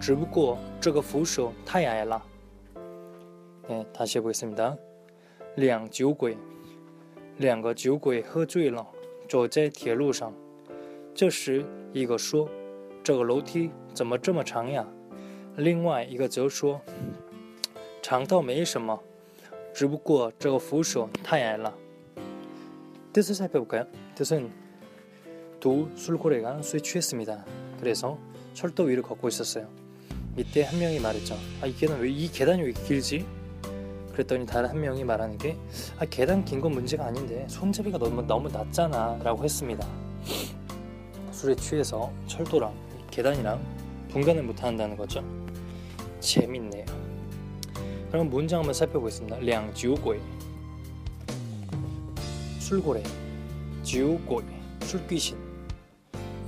只不过这个扶手太矮了。” 네, 다시 해보겠습니다. 两酒鬼，两个酒鬼喝醉了，走在铁路上。这时，一个说：“这个楼梯怎么这么长呀？”另外一个则说：“长到没什么，只不过这个扶手太矮了。” 뜻을 살펴볼까요? 뜻은 두 술고래가 술에 취했습니다. 그래서 철도 위를 걷고 있었어요. 이때 한 명이 말했죠. 아, 이 계단 왜 이 계단이 왜 길지? 그랬더니 다른 한 명이 말하는 게 아, 계단 긴 건 문제가 아닌데 손잡이가 너무 너무 낮잖아 라고 했습니다. 술에 취해서 철도랑 계단이랑 분간을 못 한다는 거죠. 재밌네요. 그럼 문장 한번 살펴보겠습니다. 량 지우고이 술고래 지우고이 술귀신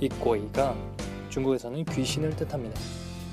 이 고이가 중국에서는 귀신을 뜻합니다.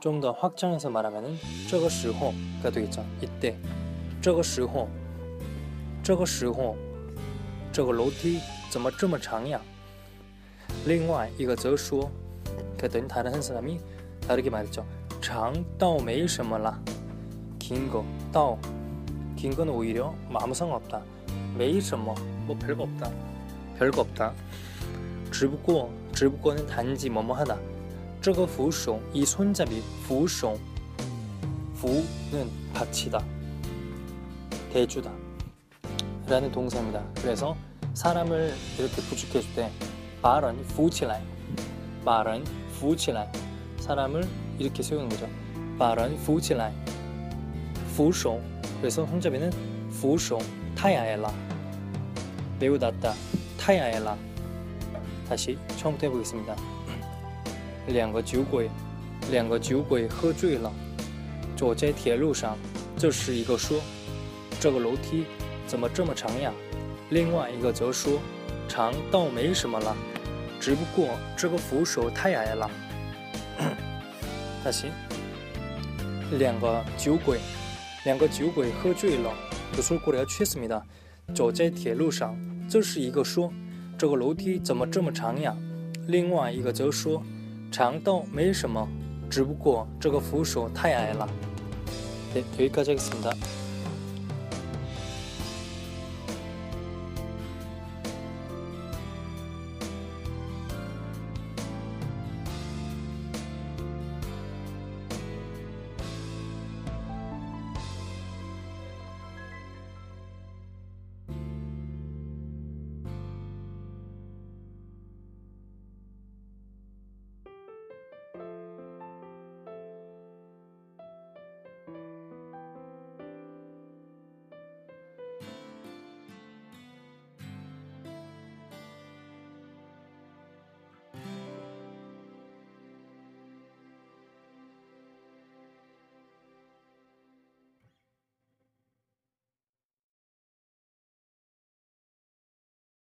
좀 더 확장해서 말하면은 这个时候가 되겠죠. 이때 这个时候这个时候这个楼梯怎么这么长呀?另外一个则说 그랬더니 다른 한 사람이 다르게 말했죠. 长到没什么啦. 긴 거, 到, 긴 거는 오히려 아무 상관없다. 没什么, 뭐 별거 없다. 별거 없다. 只不过,只不过는 단지 뭐뭐 하다. 这个扶手, 이 손잡이, 扶手,扶는 받치다, 대주다 라는 동사입니다. 그래서 사람을 이렇게 부축해줄 때 말은 扶起来, 말은 扶起来, 사람을 이렇게 세우는 거죠. 말은 扶起来, 扶手, 그래서 손잡이는 扶手, 타야엘라, 매우 낮다, 타야엘라. 다시 처음부터 해보겠습니다. 两个酒鬼，两个酒鬼喝醉了，坐在铁路上。这是一个说：“这个楼梯怎么这么长呀？”另外一个则说：“长倒没什么了，只不过这个扶手太矮了。”还行两个酒鬼，两个酒鬼喝醉了，又说过了确实没的，坐在铁路上。这是一个说：“这个楼梯怎么这么长呀？”另外一个则说。长到没什么，只不过这个扶手太矮了。对，여기까지하겠습니다